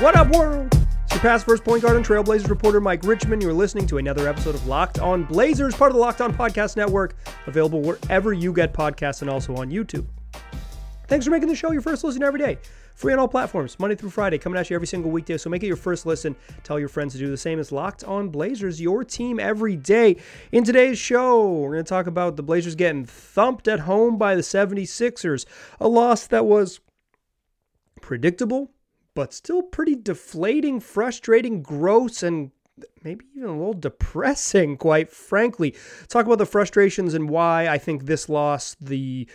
What up, world? It's your past first point guard and Trailblazers reporter Mike Richman. You're listening to another episode of Locked On Blazers, part of the Locked On Podcast Network, available wherever you get podcasts and also on YouTube. Thanks for making the show your first listen every day. Free on all platforms, Monday through Friday, coming at you every single weekday. So make it your first listen. Tell your friends to do the same as Locked On Blazers, your team every day. In today's show, we're going to talk about the Blazers getting thumped at home by the 76ers, a loss that was predictable, but still pretty deflating, frustrating, gross, and maybe even a little depressing, quite frankly. Talk about the frustrations and why I think this loss, the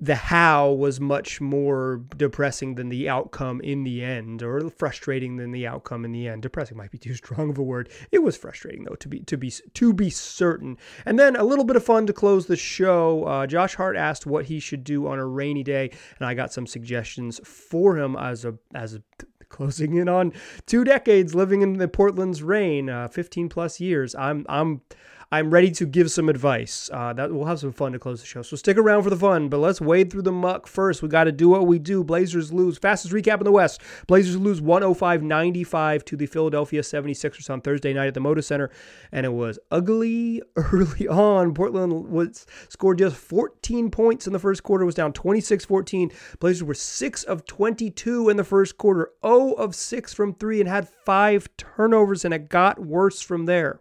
the how was much more depressing than the outcome in the end or frustrating than the outcome in the end. Depressing might be too strong of a word. It was frustrating though to be to be to be certain. And then a little bit of fun to close the show. Uh, josh hart asked what he should do on a rainy day and i got some suggestions for him as a as a closing in on two decades living in the portland's rain. Uh, 15 plus years. I'm i'm I'm ready to give some advice. Uh, that we'll have some fun to close the show. So stick around for the fun, but let's wade through the muck first. We got to do what we do. Blazers lose. Fastest recap in the West. Blazers lose 105-95 to the Philadelphia 76ers on Thursday night at the Moda Center, and it was ugly early on. Portland was scored just 14 points in the first quarter. Was down 26-14. Blazers were 6 of 22 in the first quarter, 0 of 6 from 3 and had 5 turnovers and it got worse from there.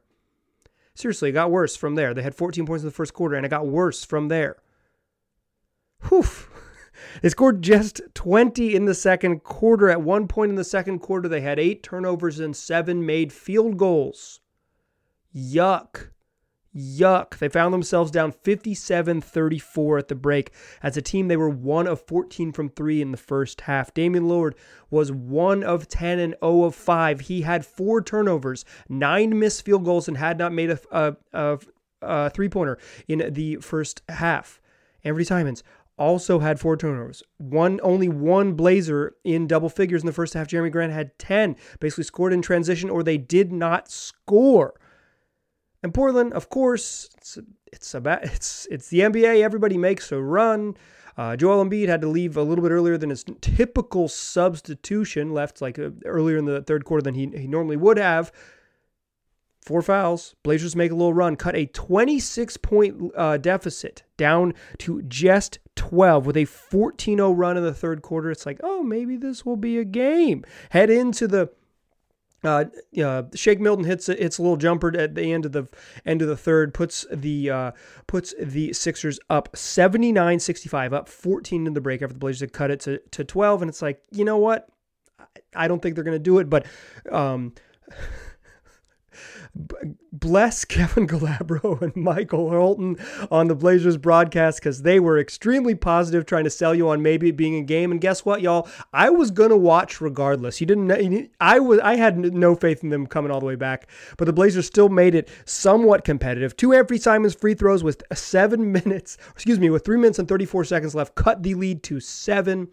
Seriously, it got worse from there. They had 14 points in the first quarter, and it got worse from there. Whew. They scored just 20 in the second quarter. At one point in the second quarter, they had eight turnovers and seven made field goals. Yuck. Yuck. They found themselves down 57 34 at the break. As a team, they were 1 of 14 from 3 in the first half. Damian Lillard was 1 of 10 and 0 of 5. He had four turnovers, nine missed field goals, and had not made a, a, a, a three pointer in the first half. Anfernee Simons also had four turnovers. One only one Blazer in double figures in the first half. Jerami Grant had 10, basically scored in transition or they did not score. And Portland, of course, it's it's about it's it's the NBA. Everybody makes a run. Uh, Joel Embiid had to leave a little bit earlier than his typical substitution. Left like uh, earlier in the third quarter than he he normally would have. Four fouls. Blazers make a little run, cut a 26 point uh, deficit down to just 12 with a 14 0 run in the third quarter. It's like, oh, maybe this will be a game. Head into the uh, uh, Shake Milton hits hits a little jumper at the end of the end of the third, puts the uh, puts the Sixers up 79-65, up 14 in the break after the Blazers had cut it to, to 12. And it's like, you know what? I don't think they're going to do it, but um, bless Kevin Calabro and Michael Holton on the Blazers broadcast because they were extremely positive, trying to sell you on maybe being a game. And guess what, y'all? I was gonna watch regardless. You didn't. I was. I had no faith in them coming all the way back, but the Blazers still made it somewhat competitive. Two Anfernee Simons free throws with seven minutes. Excuse me, with three minutes and 34 seconds left, cut the lead to seven.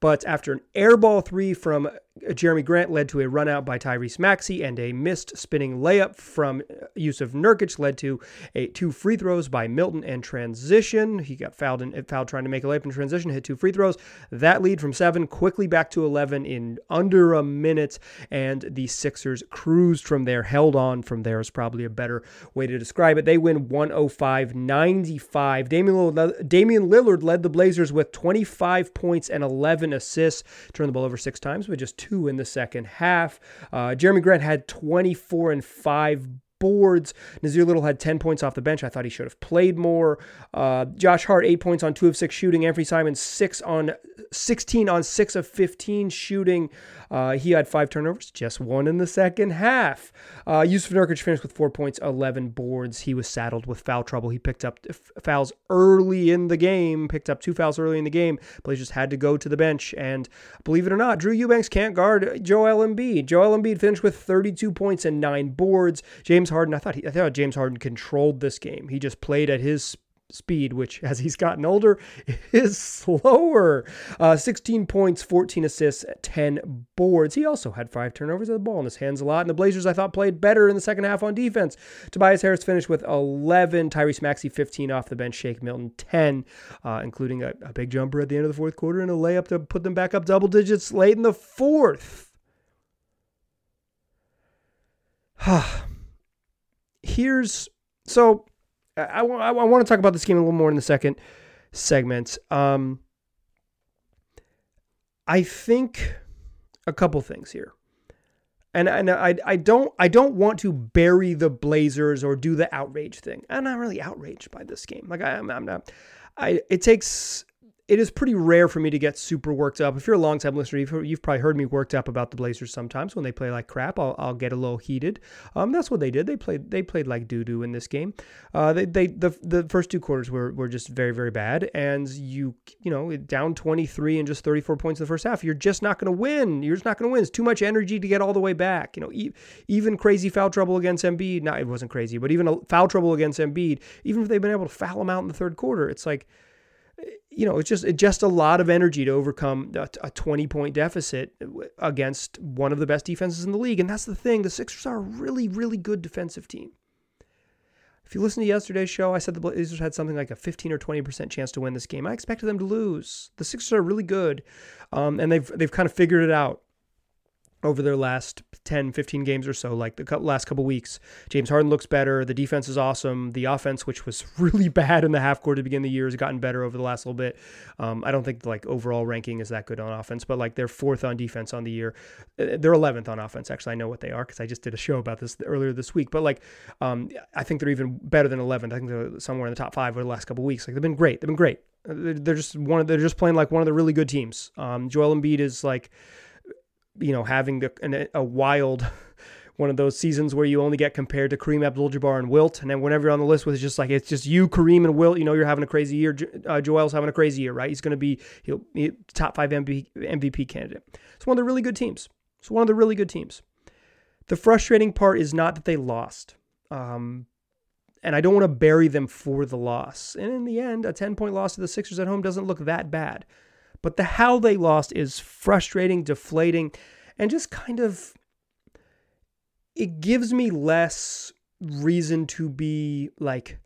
But after an airball three from Uh, Jerami Grant led to a run out by Tyrese Maxey, and a missed spinning layup from uh, Jusuf Nurkic led to a two free throws by Milton and transition. He got fouled and uh, fouled trying to make a layup in transition, hit two free throws. That lead from seven quickly back to 11 in under a minute, and the Sixers cruised from there, held on from there is probably a better way to describe it. They win 105 95. Damian Lillard, Damian Lillard led the Blazers with 25 points and 11 assists, turned the ball over six times, but just two in the second half. Uh, Jerami Grant had 24 and 5 boards. Nassir Little had 10 points off the bench. I thought he should have played more. Uh, Josh Hart, 8 points on 2 of 6 shooting. Anfernee Simons, 6 on 16 on 6 of 15 shooting. Uh, he had 5 turnovers, just one in the second half. Uh, Jusuf Nurkic finished with 4 points, 11 boards. He was saddled with foul trouble. He picked up f- fouls early in the game, picked up two fouls early in the game. Blazers had to go to the bench. And believe it or not, Drew Eubanks can't guard Joel Embiid. Joel Embiid finished with 32 points and 9 boards. James James Harden, I thought he, I thought James Harden controlled this game. He just played at his speed, which as he's gotten older is slower. Uh, 16 points, 14 assists, 10 boards. He also had five turnovers of the ball in his hands a lot. And the Blazers, I thought, played better in the second half on defense. Tobias Harris finished with 11, Tyrese Maxey 15 off the bench, Shake Milton 10, uh, including a, a big jumper at the end of the fourth quarter and a layup to put them back up double digits late in the fourth. Here's so I, I, I want to talk about this game a little more in the second segment. Um, I think a couple things here. And, and I, I don't I don't want to bury the Blazers or do the outrage thing. I'm not really outraged by this game. Like I, I'm, I'm not. I it takes it is pretty rare for me to get super worked up. If you're a long-time listener, you've, you've probably heard me worked up about the Blazers sometimes when they play like crap. I'll, I'll get a little heated. Um, that's what they did. They played they played like doo doo in this game. Uh, they, they the the first two quarters were were just very very bad, and you you know down 23 and just 34 points in the first half. You're just not going to win. You're just not going to win. It's too much energy to get all the way back. You know, e- even crazy foul trouble against Embiid. Not it wasn't crazy, but even a foul trouble against Embiid. Even if they've been able to foul him out in the third quarter, it's like you know, it's just it's just a lot of energy to overcome a, a 20 point deficit against one of the best defenses in the league. And that's the thing. The Sixers are a really, really good defensive team. If you listen to yesterday's show, I said the Blazers had something like a 15 or 20% chance to win this game. I expected them to lose. The Sixers are really good, um, and they've they've kind of figured it out over their last 10, 15 games or so, like the last couple weeks. James Harden looks better. The defense is awesome. The offense, which was really bad in the half court to begin the year, has gotten better over the last little bit. Um, I don't think like overall ranking is that good on offense, but like they're fourth on defense on the year. Uh, they're 11th on offense. Actually, I know what they are because I just did a show about this earlier this week. But like, um, I think they're even better than 11th. I think they're somewhere in the top five over the last couple weeks. Like they've been great. They've been great. They're just one of they're just playing like one of the really good teams. Um, Joel Embiid is like you know, having the, an, a wild one of those seasons where you only get compared to Kareem Abdul-Jabbar and Wilt, and then whenever you're on the list with it's just like it's just you, Kareem and Wilt. You know you're having a crazy year. Uh, Joel's having a crazy year, right? He's going to be he'll be top five MVP, MVP candidate. It's one of the really good teams. It's one of the really good teams. The frustrating part is not that they lost, um, and I don't want to bury them for the loss. And in the end, a 10 point loss to the Sixers at home doesn't look that bad. But the how they lost is frustrating, deflating, and just kind of it gives me less reason to be like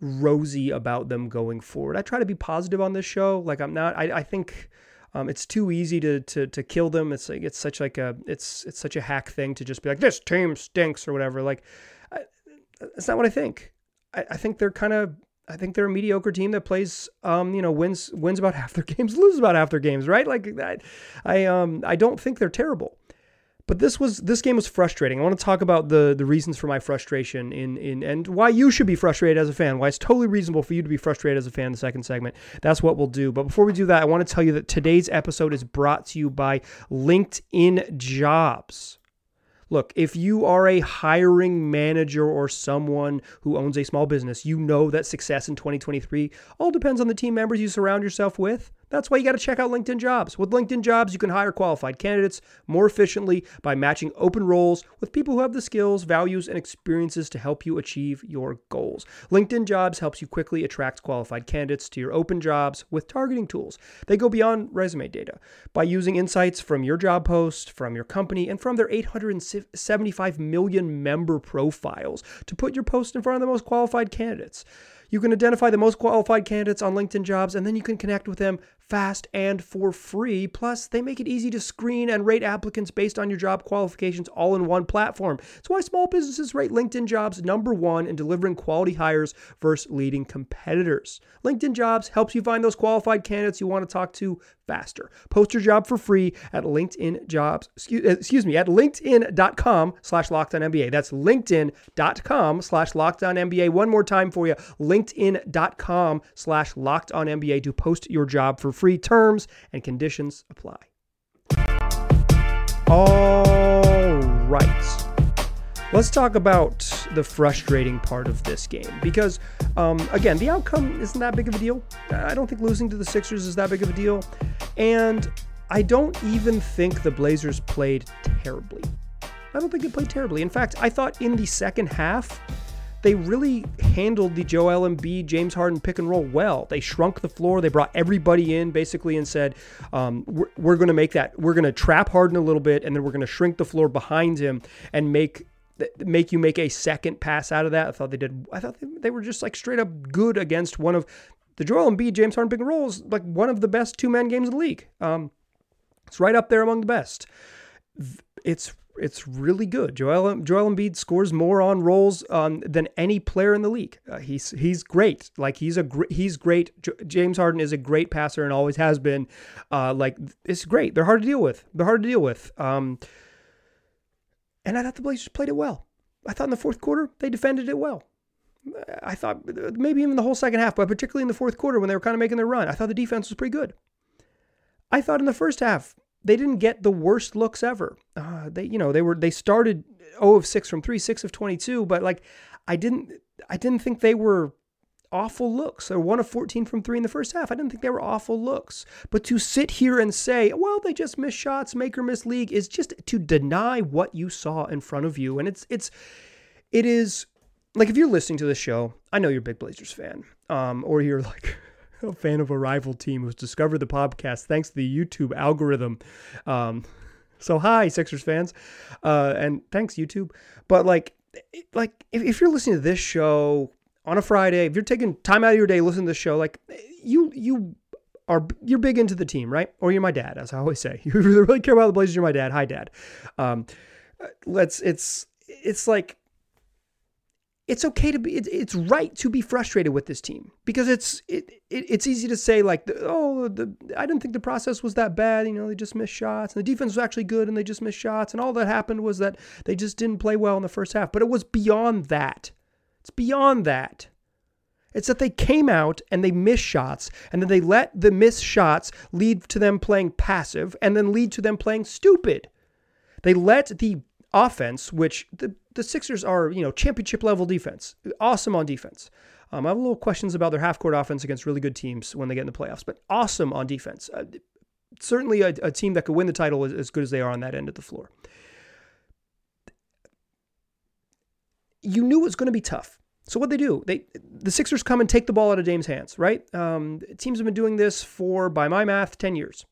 rosy about them going forward. I try to be positive on this show. Like I'm not. I, I think um, it's too easy to to to kill them. It's like it's such like a it's it's such a hack thing to just be like this team stinks or whatever. Like I, that's not what I think. I, I think they're kind of I think they're a mediocre team that plays, um, you know, wins wins about half their games, loses about half their games, right? Like I, I, um, I don't think they're terrible, but this was this game was frustrating. I want to talk about the the reasons for my frustration in in and why you should be frustrated as a fan. Why it's totally reasonable for you to be frustrated as a fan. The second segment, that's what we'll do. But before we do that, I want to tell you that today's episode is brought to you by LinkedIn Jobs. Look, if you are a hiring manager or someone who owns a small business, you know that success in 2023 all depends on the team members you surround yourself with. That's why you got to check out LinkedIn Jobs. With LinkedIn Jobs, you can hire qualified candidates more efficiently by matching open roles with people who have the skills, values, and experiences to help you achieve your goals. LinkedIn Jobs helps you quickly attract qualified candidates to your open jobs with targeting tools. They go beyond resume data by using insights from your job post, from your company, and from their 875 million member profiles to put your post in front of the most qualified candidates. You can identify the most qualified candidates on LinkedIn jobs, and then you can connect with them fast and for free. Plus, they make it easy to screen and rate applicants based on your job qualifications all in one platform. It's why small businesses rate LinkedIn jobs number one in delivering quality hires versus leading competitors. LinkedIn jobs helps you find those qualified candidates you want to talk to faster. Post your job for free at LinkedIn jobs, excuse, uh, excuse me, at linkedin.com slash MBA. That's linkedin.com slash MBA. One more time for you, linkedin.com slash MBA to post your job for free. Terms and conditions apply. All right. Let's talk about the frustrating part of this game because, um, again, the outcome isn't that big of a deal. I don't think losing to the Sixers is that big of a deal. And I don't even think the Blazers played terribly. I don't think they played terribly. In fact, I thought in the second half, they really handled the Joel Embiid, James Harden pick and roll well. They shrunk the floor. They brought everybody in basically and said, um, "We're, we're going to make that. We're going to trap Harden a little bit, and then we're going to shrink the floor behind him and make make you make a second pass out of that. I thought they did. I thought they were just like straight up good against one of the Joel Embiid, James Harden pick and rolls, like one of the best two man games in the league. Um, it's right up there among the best. It's it's really good. Joel Joel Embiid scores more on rolls um, than any player in the league. Uh, he's he's great. Like he's a gr- he's great. J- James Harden is a great passer and always has been. Uh, like it's great. They're hard to deal with. They're hard to deal with. Um, and I thought the Blazers played it well. I thought in the fourth quarter they defended it well. I thought maybe even the whole second half, but particularly in the fourth quarter when they were kind of making their run, I thought the defense was pretty good. I thought in the first half they didn't get the worst looks ever. Uh, they, you know, they were they started 0 of 6 from 3, 6 of 22, but like I didn't I didn't think they were awful looks. Or 1 of 14 from 3 in the first half. I didn't think they were awful looks. But to sit here and say, well, they just missed shots, make or miss league is just to deny what you saw in front of you. And it's it's it is like if you're listening to this show, I know you're a big Blazers fan. Um, or you're like a fan of a rival team who's discovered the podcast thanks to the YouTube algorithm. Um, so hi, Sixers fans, uh, and thanks YouTube. But like, like if, if you're listening to this show on a Friday, if you're taking time out of your day listening to this show, like you you are you're big into the team, right? Or you're my dad, as I always say. You really care about the Blazers. You're my dad. Hi, dad. Um, let's. It's it's like it's okay to be it, it's right to be frustrated with this team because it's it, it it's easy to say like oh the I didn't think the process was that bad you know they just missed shots and the defense was actually good and they just missed shots and all that happened was that they just didn't play well in the first half but it was beyond that. It's beyond that. It's that they came out and they missed shots and then they let the missed shots lead to them playing passive and then lead to them playing stupid. They let the offense, which the, the Sixers are, you know, championship level defense, awesome on defense. Um, I have a little questions about their half court offense against really good teams when they get in the playoffs, but awesome on defense. Uh, certainly a, a, team that could win the title as, as good as they are on that end of the floor. You knew it was going to be tough. So what they do? They the Sixers come and take the ball out of Dame's hands, right? Um, teams have been doing this for, by my math, ten years.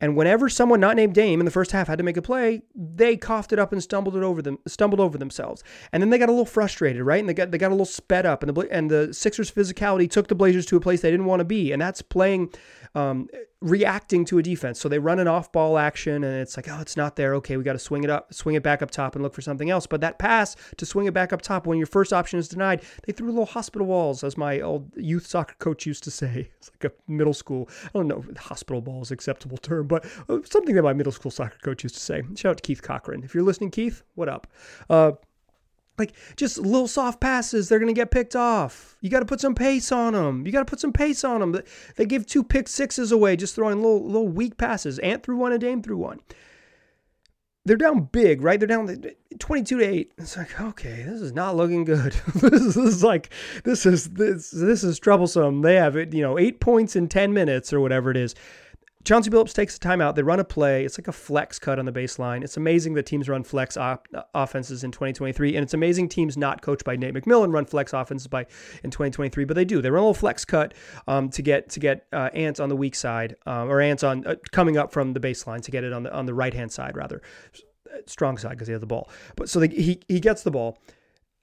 And whenever someone not named Dame in the first half had to make a play, they coughed it up and stumbled it over them, stumbled over themselves. And then they got a little frustrated, right? And they got they got a little sped up, and the and the Sixers' physicality took the Blazers to a place they didn't want to be, and that's playing um, reacting to a defense. So they run an off ball action and it's like, oh, it's not there. Okay, we got to swing it up, swing it back up top and look for something else. But that pass to swing it back up top when your first option is denied, they threw little hospital balls, as my old youth soccer coach used to say. It's like a middle school, I don't know, hospital ball is acceptable term, but uh, something that my middle school soccer coach used to say. Shout out to Keith Cochran. If you're listening, Keith, what up? Uh, like just little soft passes, they're going to get picked off. You got to put some pace on them. You got to put some pace on them. They give two pick sixes away just throwing little little weak passes. Ant threw one and Dame threw one. They're down big, right? They're down 22 to 8. It's like, okay, this is not looking good. this is like this is this this is troublesome. They have it, you know, 8 points in 10 minutes or whatever it is. Chauncey Billups takes a timeout. They run a play. It's like a flex cut on the baseline. It's amazing that teams run flex op- offenses in 2023, and it's amazing teams not coached by Nate McMillan run flex offenses by in 2023, but they do. They run a little flex cut um, to get to get uh, Ant on the weak side, um, or Ants on uh, coming up from the baseline to get it on the on the right hand side rather, strong side because he has the ball. But so they, he he gets the ball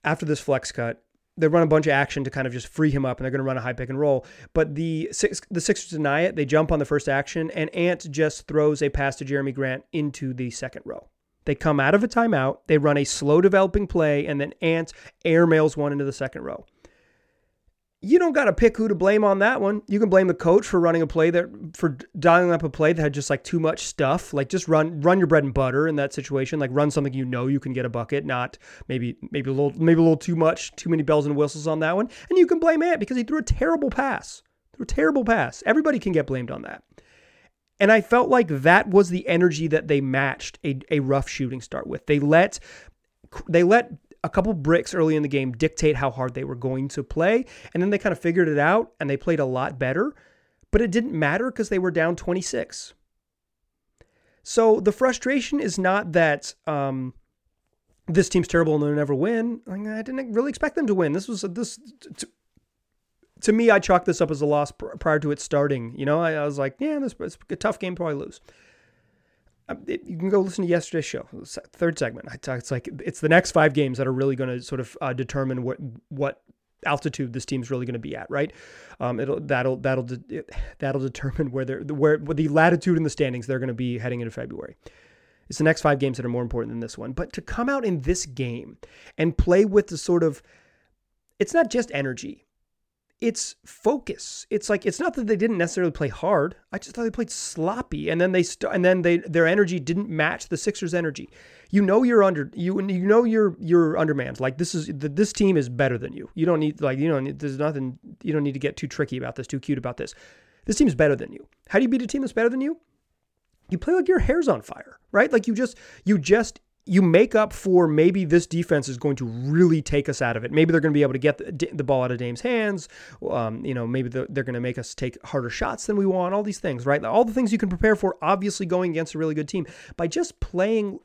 after this flex cut they run a bunch of action to kind of just free him up, and they're going to run a high pick and roll. But the six, the Sixers deny it. They jump on the first action, and Ant just throws a pass to Jerami Grant into the second row. They come out of a timeout. They run a slow developing play, and then Ant airmails one into the second row you don't got to pick who to blame on that one. You can blame the coach for running a play that for dialing up a play that had just like too much stuff. Like just run run your bread and butter in that situation. Like run something you know you can get a bucket, not maybe maybe a little maybe a little too much, too many bells and whistles on that one. And you can blame Ant because he threw a terrible pass. Threw a terrible pass. Everybody can get blamed on that. And I felt like that was the energy that they matched a, a rough shooting start with. They let they let a couple bricks early in the game dictate how hard they were going to play. And then they kind of figured it out and they played a lot better. But it didn't matter because they were down 26. So the frustration is not that um, this team's terrible and they'll never win. I didn't really expect them to win. This was a, this. To, to me, I chalked this up as a loss prior to it starting. You know, I, I was like, yeah, this is a tough game, probably lose. Uh, you can go listen to yesterday's show, third segment. I talk, it's like it's the next five games that are really going to sort of uh, determine what what altitude this team's really going to be at, right? Um, it'll that'll that'll de- that'll determine where they're where, where the latitude in the standings they're going to be heading into February. It's the next five games that are more important than this one. But to come out in this game and play with the sort of, it's not just energy, it's focus. It's like it's not that they didn't necessarily play hard. I just thought they played sloppy, and then they st- and then they their energy didn't match the Sixers' energy. You know you're under you you know you're you're undermanned. Like this is the, this team is better than you. You don't need like you don't need, there's nothing you don't need to get too tricky about this, too cute about this. This team's better than you. How do you beat a team that's better than you? You play like your hair's on fire, right? Like you just you just you make up for maybe this defense is going to really take us out of it. Maybe they're going to be able to get the, the ball out of Dame's hands. Um, you know, maybe the, they're going to make us take harder shots than we want. All these things, right? All the things you can prepare for, obviously going against a really good team by just playing,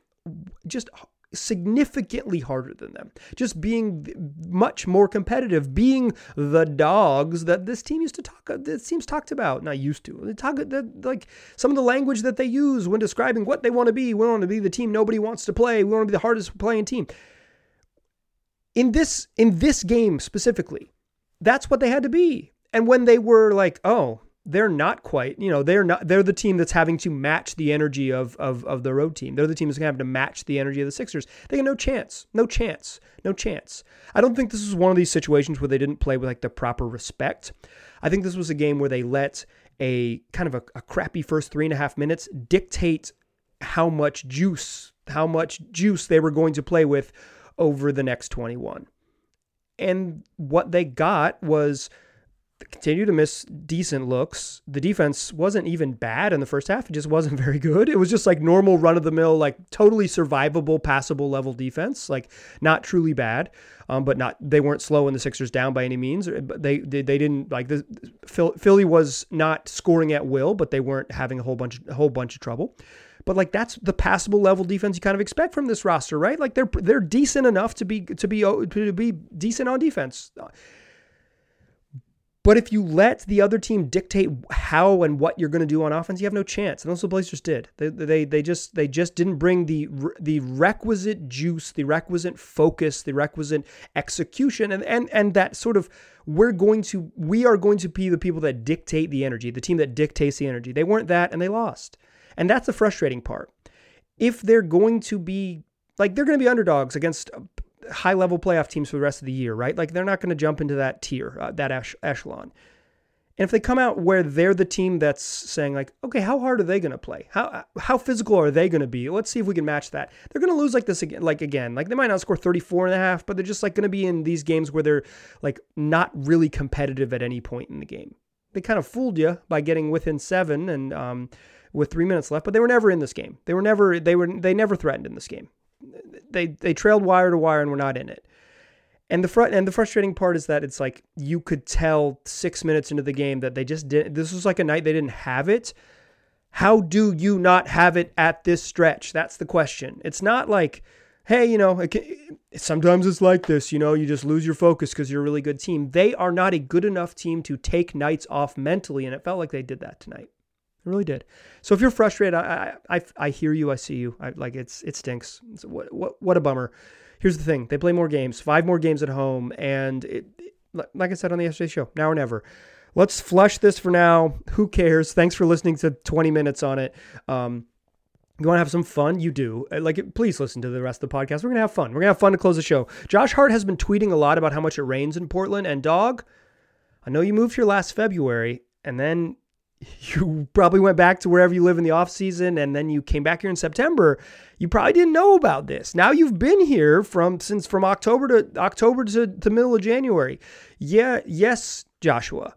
just significantly harder than them. Just being much more competitive, being the dogs that this team used to talk. Uh, this team's talked about, not used to. They talk that like some of the language that they use when describing what they want to be. We want to be the team nobody wants to play. We want to be the hardest playing team. In this in this game specifically, that's what they had to be. And when they were like, oh, they're not quite, you know, they're not they're the team that's having to match the energy of of, of the road team. They're the team that's gonna have to match the energy of the Sixers. They got no chance. No chance. No chance. I don't think this is one of these situations where they didn't play with like the proper respect. I think this was a game where they let a kind of a, a crappy first three and a half minutes dictate how much juice, how much juice they were going to play with over the next 21. And what they got was continue to miss decent looks. The defense wasn't even bad in the first half. It just wasn't very good. It was just like normal run of the mill, like totally survivable, passable level defense. Like not truly bad, um, but not they weren't slow in the Sixers down by any means. But they they, they didn't like the Philly was not scoring at will, but they weren't having a whole bunch a whole bunch of trouble. But like that's the passable level defense you kind of expect from this roster, right? Like they're they're decent enough to be to be to be decent on defense. But if you let the other team dictate how and what you're going to do on offense, you have no chance. And that's what Blazers did. They, they, they just they just didn't bring the the requisite juice, the requisite focus, the requisite execution, and and and that sort of we're going to we are going to be the people that dictate the energy, the team that dictates the energy. They weren't that, and they lost. And that's the frustrating part. If they're going to be like they're going to be underdogs against uh, high level playoff teams for the rest of the year, right? Like they're not going to jump into that tier, uh, that ech- echelon. And if they come out where they're the team that's saying like, okay, how hard are they going to play? How how physical are they going to be? Let's see if we can match that. They're going to lose like this again, like again. Like they might not score 34 and a half, but they're just like going to be in these games where they're like not really competitive at any point in the game. They kind of fooled you by getting within 7 and um, with 3 minutes left, but they were never in this game. They were never they were they never threatened in this game they they trailed wire to wire and were not in it. And the front and the frustrating part is that it's like you could tell six minutes into the game that they just didn't. This was like a night they didn't have it. How do you not have it at this stretch? That's the question. It's not like, hey, you know, it can, sometimes it's like this. You know, you just lose your focus because you're a really good team. They are not a good enough team to take nights off mentally, and it felt like they did that tonight. It really did. So if you're frustrated, I I, I hear you. I see you. I, like it's it stinks. It's, what what what a bummer. Here's the thing: they play more games, five more games at home, and it, it, like I said on the yesterday show, now or never. Let's flush this for now. Who cares? Thanks for listening to 20 minutes on it. Um, you want to have some fun? You do. Uh, like, please listen to the rest of the podcast. We're gonna have fun. We're gonna have fun to close the show. Josh Hart has been tweeting a lot about how much it rains in Portland. And dog, I know you moved here last February, and then you probably went back to wherever you live in the off season and then you came back here in September, you probably didn't know about this. Now you've been here from since from October to October to the middle of January. Yeah, yes, Joshua.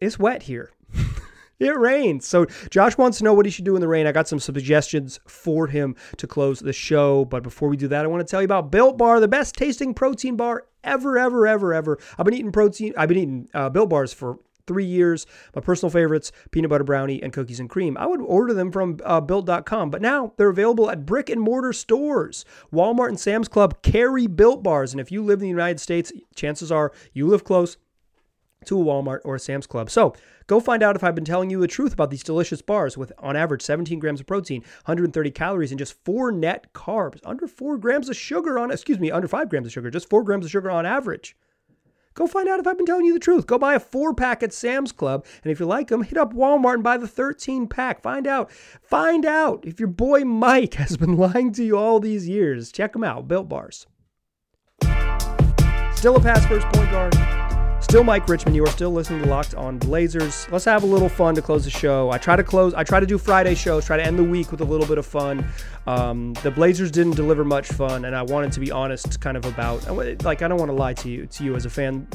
It's wet here. it rains. So Josh wants to know what he should do in the rain. I got some suggestions for him to close the show, but before we do that, I want to tell you about Built Bar, the best tasting protein bar ever, ever, ever, ever. I've been eating protein. I've been eating uh, Built Bars for three years. My personal favorites, peanut butter brownie and cookies and cream. I would order them from uh, built.com, but now they're available at brick and mortar stores. Walmart and Sam's Club carry built bars. And if you live in the United States, chances are you live close to a Walmart or a Sam's Club. So go find out if I've been telling you the truth about these delicious bars with, on average, 17 grams of protein, 130 calories, and just four net carbs. Under four grams of sugar on, excuse me, under five grams of sugar, just four grams of sugar on average. Go find out if I've been telling you the truth. Go buy a four pack at Sam's Club. And if you like them, hit up Walmart and buy the 13 pack. Find out. Find out if your boy Mike has been lying to you all these years. Check them out. Built Bars. Still a pass first point guard. Still Mike Richman, You are still listening to Locked on Blazers. Let's have a little fun to close the show. I try to close. I try to do Friday shows. Try to end the week with a little bit of fun. Um, the Blazers didn't deliver much fun, and I wanted to be honest, kind of about. Like I don't want to lie to you, to you as a fan.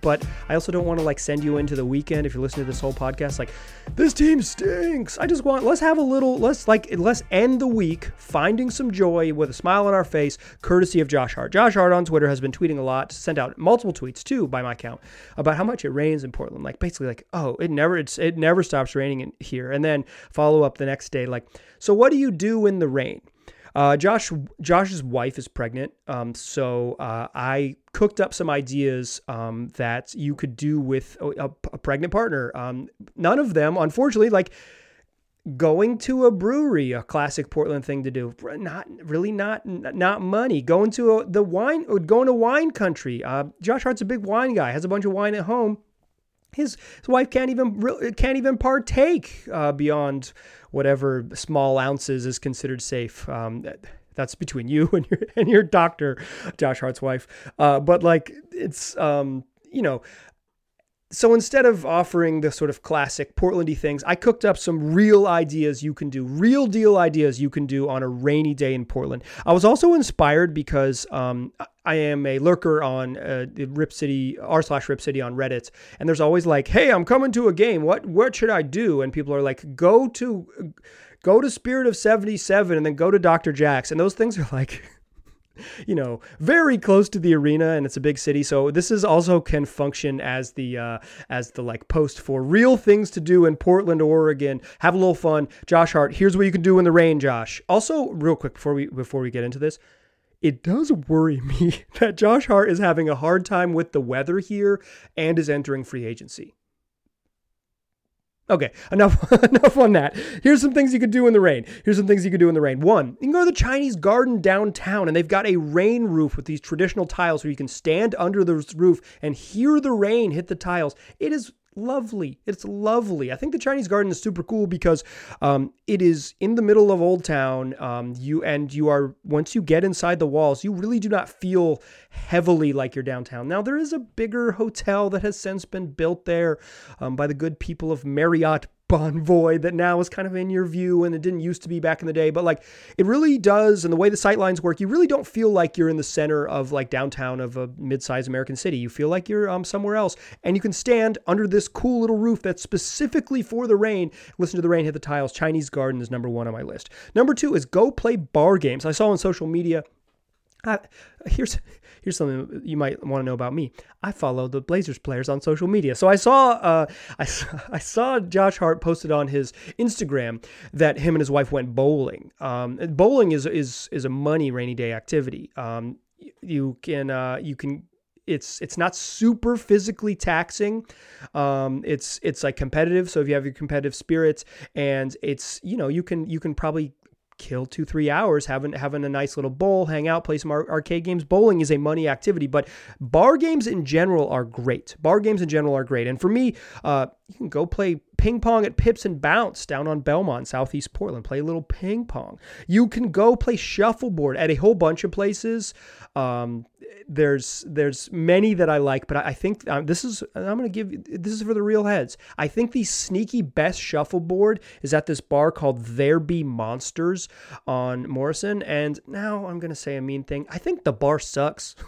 But I also don't want to like send you into the weekend if you're listening to this whole podcast like this team stinks. I just want let's have a little let's like let's end the week finding some joy with a smile on our face courtesy of Josh Hart. Josh Hart on Twitter has been tweeting a lot, sent out multiple tweets too by my count about how much it rains in Portland. Like basically like, "Oh, it never it's it never stops raining in here." And then follow up the next day like, "So what do you do in the rain?" Uh, Josh Josh's wife is pregnant, um, so uh, I cooked up some ideas um, that you could do with a, a pregnant partner. Um, none of them, unfortunately, like going to a brewery, a classic Portland thing to do. Not really, not not money. Going to a, the wine, going to wine country. Uh, Josh Hart's a big wine guy. Has a bunch of wine at home. His, his wife can't even can't even partake uh, beyond whatever small ounces is considered safe. Um, that's between you and your and your doctor, Josh Hart's wife. Uh, but like it's um, you know, so instead of offering the sort of classic Portlandy things, I cooked up some real ideas you can do, real deal ideas you can do on a rainy day in Portland. I was also inspired because um, I am a lurker on uh, Rip City r slash Rip City on Reddit, and there's always like, "Hey, I'm coming to a game. What what should I do?" And people are like, "Go to." Go to Spirit of 77 and then go to Dr. Jack's. And those things are like you know, very close to the arena, and it's a big city. So this is also can function as the uh, as the like post for real things to do in Portland, Oregon. Have a little fun. Josh Hart, here's what you can do in the rain. Josh. Also, real quick before we before we get into this, it does worry me that Josh Hart is having a hard time with the weather here and is entering free agency. Okay, enough enough on that. Here's some things you could do in the rain. Here's some things you could do in the rain. One, you can go to the Chinese garden downtown and they've got a rain roof with these traditional tiles where you can stand under the roof and hear the rain hit the tiles. It is lovely. It's lovely. I think the Chinese Garden is super cool because um, it is in the middle of Old Town. Um, you and you are once you get inside the walls, you really do not feel heavily like you're downtown. Now there is a bigger hotel that has since been built there um, by the good people of Marriott Bonvoy that now is kind of in your view and it didn't used to be back in the day. But like it really does, and the way the sightlines work, you really don't feel like you're in the center of like downtown of a mid-sized American city. You feel like you're um, somewhere else, and you can stand under this cool little roof that's specifically for the rain. Listen to the rain hit the tiles. Chinese Garden is number one on my list. Number two is go play bar games. I saw on social media. Uh, here's here's something you might want to know about me. I follow the Blazers players on social media. So I saw uh, I, I saw Josh Hart posted on his Instagram that him and his wife went bowling. Um, bowling is is is a money rainy day activity. Um, you can uh, you can it's it's not super physically taxing. Um, it's it's like competitive. So if you have your competitive spirits, and it's you know you can you can probably kill two three hours having having a nice little bowl hang out play some arcade games bowling is a money activity but bar games in general are great bar games in general are great and for me uh, you can go play ping pong at Pips and Bounce down on Belmont, Southeast Portland. Play a little ping pong. You can go play shuffleboard at a whole bunch of places. Um, there's there's many that I like, but I, think um, this is I'm to give this is for the real heads. I think the sneaky best shuffleboard is at this bar called There Be Monsters on Morrison. And now I'm to say a mean thing. I think the bar sucks.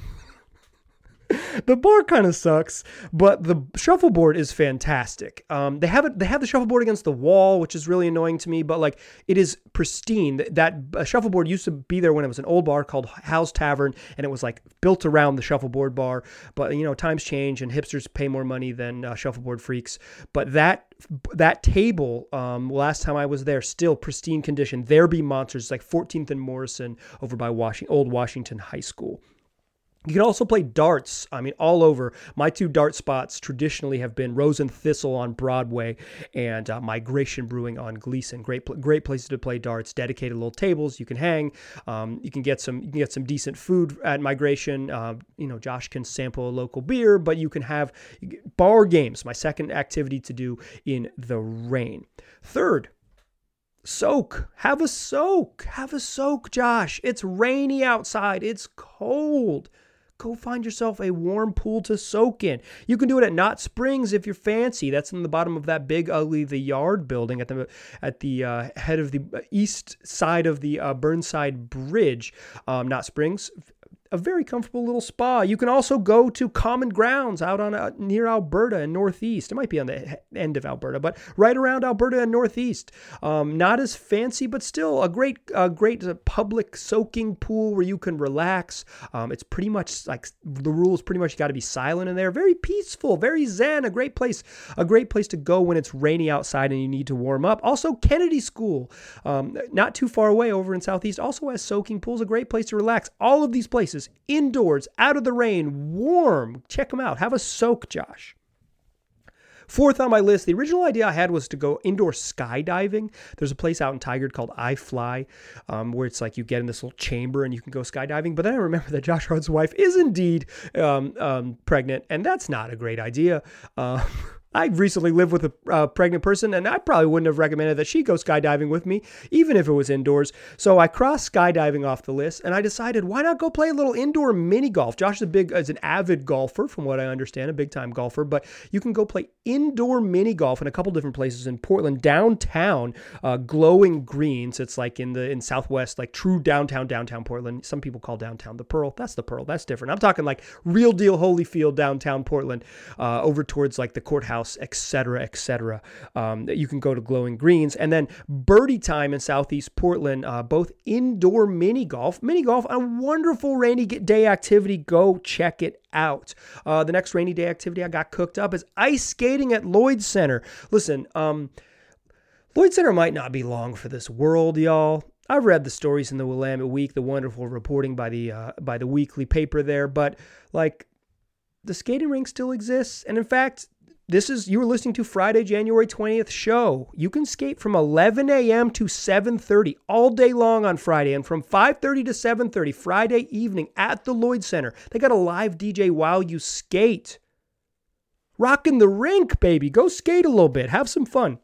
the bar kind of sucks, but the shuffleboard is fantastic. Um, they have it. They have the shuffleboard against the wall, which is really annoying to me. But like, it is pristine. That uh, shuffleboard used to be there when it was an old bar called Hal's Tavern, and it was like built around the shuffleboard bar. But you know, times change, and hipsters pay more money than uh, shuffleboard freaks. But that that table, um, last time I was there, still pristine condition. There be monsters, like 14th and Morrison over by Washington, Old Washington High School. You can also play darts. I mean, all over. My two dart spots traditionally have been Rose and Thistle on Broadway and uh, Migration Brewing on Gleason. Great, great places to play darts. Dedicated little tables you can hang. Um, you can get some, you can get some decent food at Migration. Uh, you know, Josh can sample a local beer, but you can have bar games. My second activity to do in the rain. Third, soak. Have a soak. Have a soak, Josh. It's rainy outside. It's cold go find yourself a warm pool to soak in. You can do it at Knot Springs if you're fancy. That's in the bottom of that big ugly the yard building at the at the uh, head of the east side of the uh, Burnside Bridge. Um, Knott Springs a very comfortable little spa. You can also go to Common Grounds out on uh, near Alberta and Northeast. It might be on the end of Alberta, but right around Alberta and Northeast. Um, not as fancy, but still a great, a great uh, public soaking pool where you can relax. Um, it's pretty much like the rules. Pretty much you got to be silent in there. Very peaceful, very zen. A great place, a great place to go when it's rainy outside and you need to warm up. Also, Kennedy School, um, not too far away over in Southeast, also has soaking pools. A great place to relax. All of these places indoors, out of the rain, warm. Check them out. Have a soak, Josh. Fourth on my list, the original idea I had was to go indoor skydiving. There's a place out in Tigard called iFly, um, where it's like you get in this little chamber and you can go skydiving. But then I remember that Josh Hart's wife is indeed um, um, pregnant, and that's not a great idea. Uh, I recently lived with a uh, pregnant person, and I probably wouldn't have recommended that she go skydiving with me, even if it was indoors. So I crossed skydiving off the list, and I decided why not go play a little indoor mini golf. Josh is a big, is an avid golfer, from what I understand, a big time golfer. But you can go play indoor mini golf in a couple different places in Portland, downtown, uh, glowing greens. It's like in the in Southwest, like true downtown, downtown Portland. Some people call downtown the Pearl. That's the Pearl. That's different. I'm talking like real deal Holyfield downtown Portland, uh, over towards like the courthouse house, etc., etc. Um, you can go to Glowing Greens, and then Birdie Time in Southeast Portland, uh, both indoor mini golf, mini golf, a wonderful rainy day activity. Go check it out. Uh, the next rainy day activity I got cooked up is ice skating at Lloyd Center. Listen, um, Lloyd Center might not be long for this world, y'all. I've read the stories in the Willamette Week, the wonderful reporting by the uh, by the weekly paper there, but like the skating rink still exists, and in fact, this is you were listening to Friday, January 20th show. You can skate from 11 a.m. to 7:30 all day long on Friday and from 5:30 to 7:30 Friday evening at the Lloyd Center. They got a live DJ while you skate. Rocking the rink, baby. Go skate a little bit. Have some fun.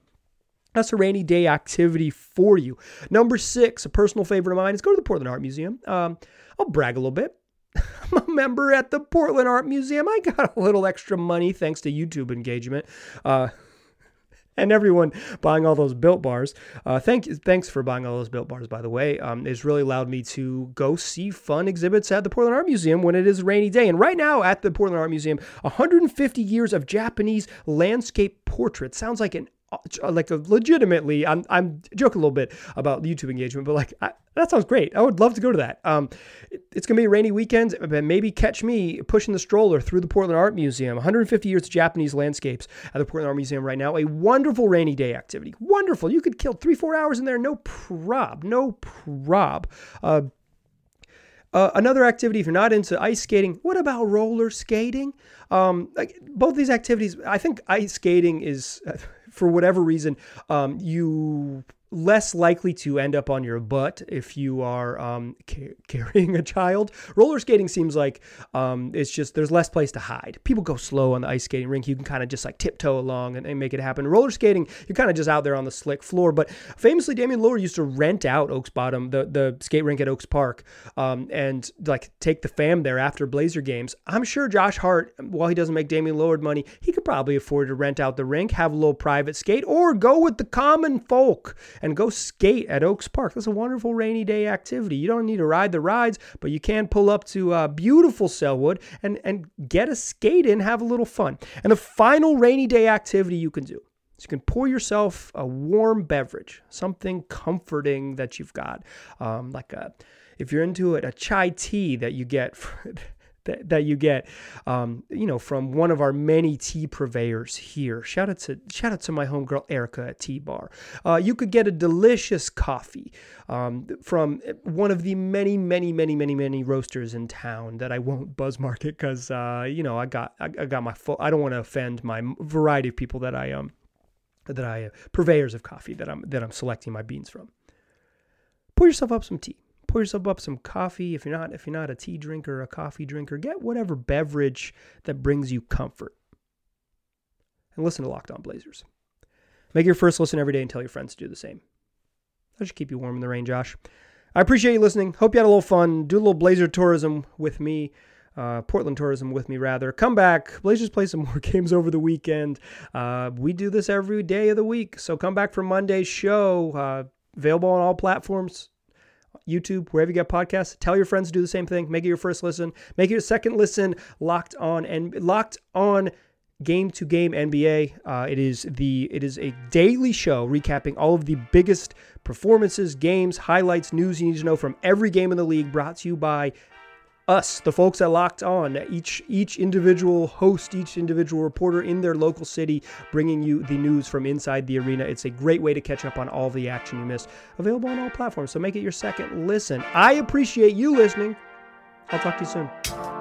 That's a rainy day activity for you. Number six, a personal favorite of mine, is go to the Portland Art Museum. Um, I'll brag a little bit. I'm a member at the Portland Art Museum. I got a little extra money thanks to YouTube engagement. Uh, and everyone buying all those built bars. Uh, thank thanks for buying all those built bars, by the way. Um, it's really allowed me to go see fun exhibits at the Portland Art Museum when it is a rainy day. And right now at the Portland Art Museum, 150 years of Japanese landscape portraits. Sounds like an like a legitimately I'm I'm joking a little bit about YouTube engagement, but like I, that sounds great. I would love to go to that. Um, it, it's gonna be a rainy weekend, but maybe catch me pushing the stroller through the Portland Art Museum. 150 years of Japanese landscapes at the Portland Art Museum right now. A wonderful rainy day activity. Wonderful. You could kill three four hours in there, no prob, no prob. Uh, uh, another activity, if you're not into ice skating, what about roller skating? Um, like both these activities, I think ice skating is, for whatever reason, um, you less likely to end up on your butt if you are um, ca- carrying a child. Roller skating seems like um, it's just there's less place to hide. People go slow on the ice skating rink. You can kind of just like tiptoe along and, and, make it happen. Roller skating, you're kind of just out there on the slick floor. But famously, Damian Lillard used to rent out Oaks Bottom, the the skate rink at Oaks Park, um, and like take the fam there after Blazer games. I'm sure Josh Hart, while he doesn't make Damian Lillard money, he could probably afford to rent out the rink, have a little private skate, or go with the common folk and go skate at Oaks Park. That's a wonderful rainy day activity. You don't need to ride the rides, but you can pull up to uh, beautiful Sellwood and, and get a skate in, have a little fun. And the final rainy day activity you can do is you can pour yourself a warm beverage, something comforting that you've got, um, like a if you're into it, a chai tea that you get. For, that, that you get, um, you know, from one of our many tea purveyors here. Shout out to shout out to my homegirl Erica at Tea Bar. Uh, you could get a delicious coffee um, from one of the many, many, many, many, many roasters in town that I won't buzz market because uh, you know I got I, I got my full. I don't want to offend my variety of people that I um that I uh, purveyors of coffee that I'm that I'm selecting my beans from. Pour yourself up some tea pour yourself up some coffee. If you're not if you're not a tea drinker a coffee drinker, get whatever beverage that brings you comfort. And listen to Locked On Blazers. Make your first listen every day and tell your friends to do the same. That should keep you warm in the rain, Josh. I appreciate you listening. Hope you had a little fun. Do a little Blazer tourism with me. Uh, Portland tourism with me, rather. Come back. Blazers play some more games over the weekend. Uh, we do this every day of the week. So come back for Monday's show. Uh, available on all platforms. YouTube, wherever you get podcasts. Tell your friends to do the same thing. Make it your first listen. Make it your second listen. Locked on and locked on game to game NBA. Uh, it is the it is a daily show recapping all of the biggest performances, games, highlights, news you need to know from every game in the league. Brought to you by us, the folks that locked on, each each individual host, each individual reporter in their local city, bringing you the news from inside the arena. It's a great way to catch up on all the action you missed. Available on all platforms, so make it your second listen. I appreciate you listening. I'll talk to you soon.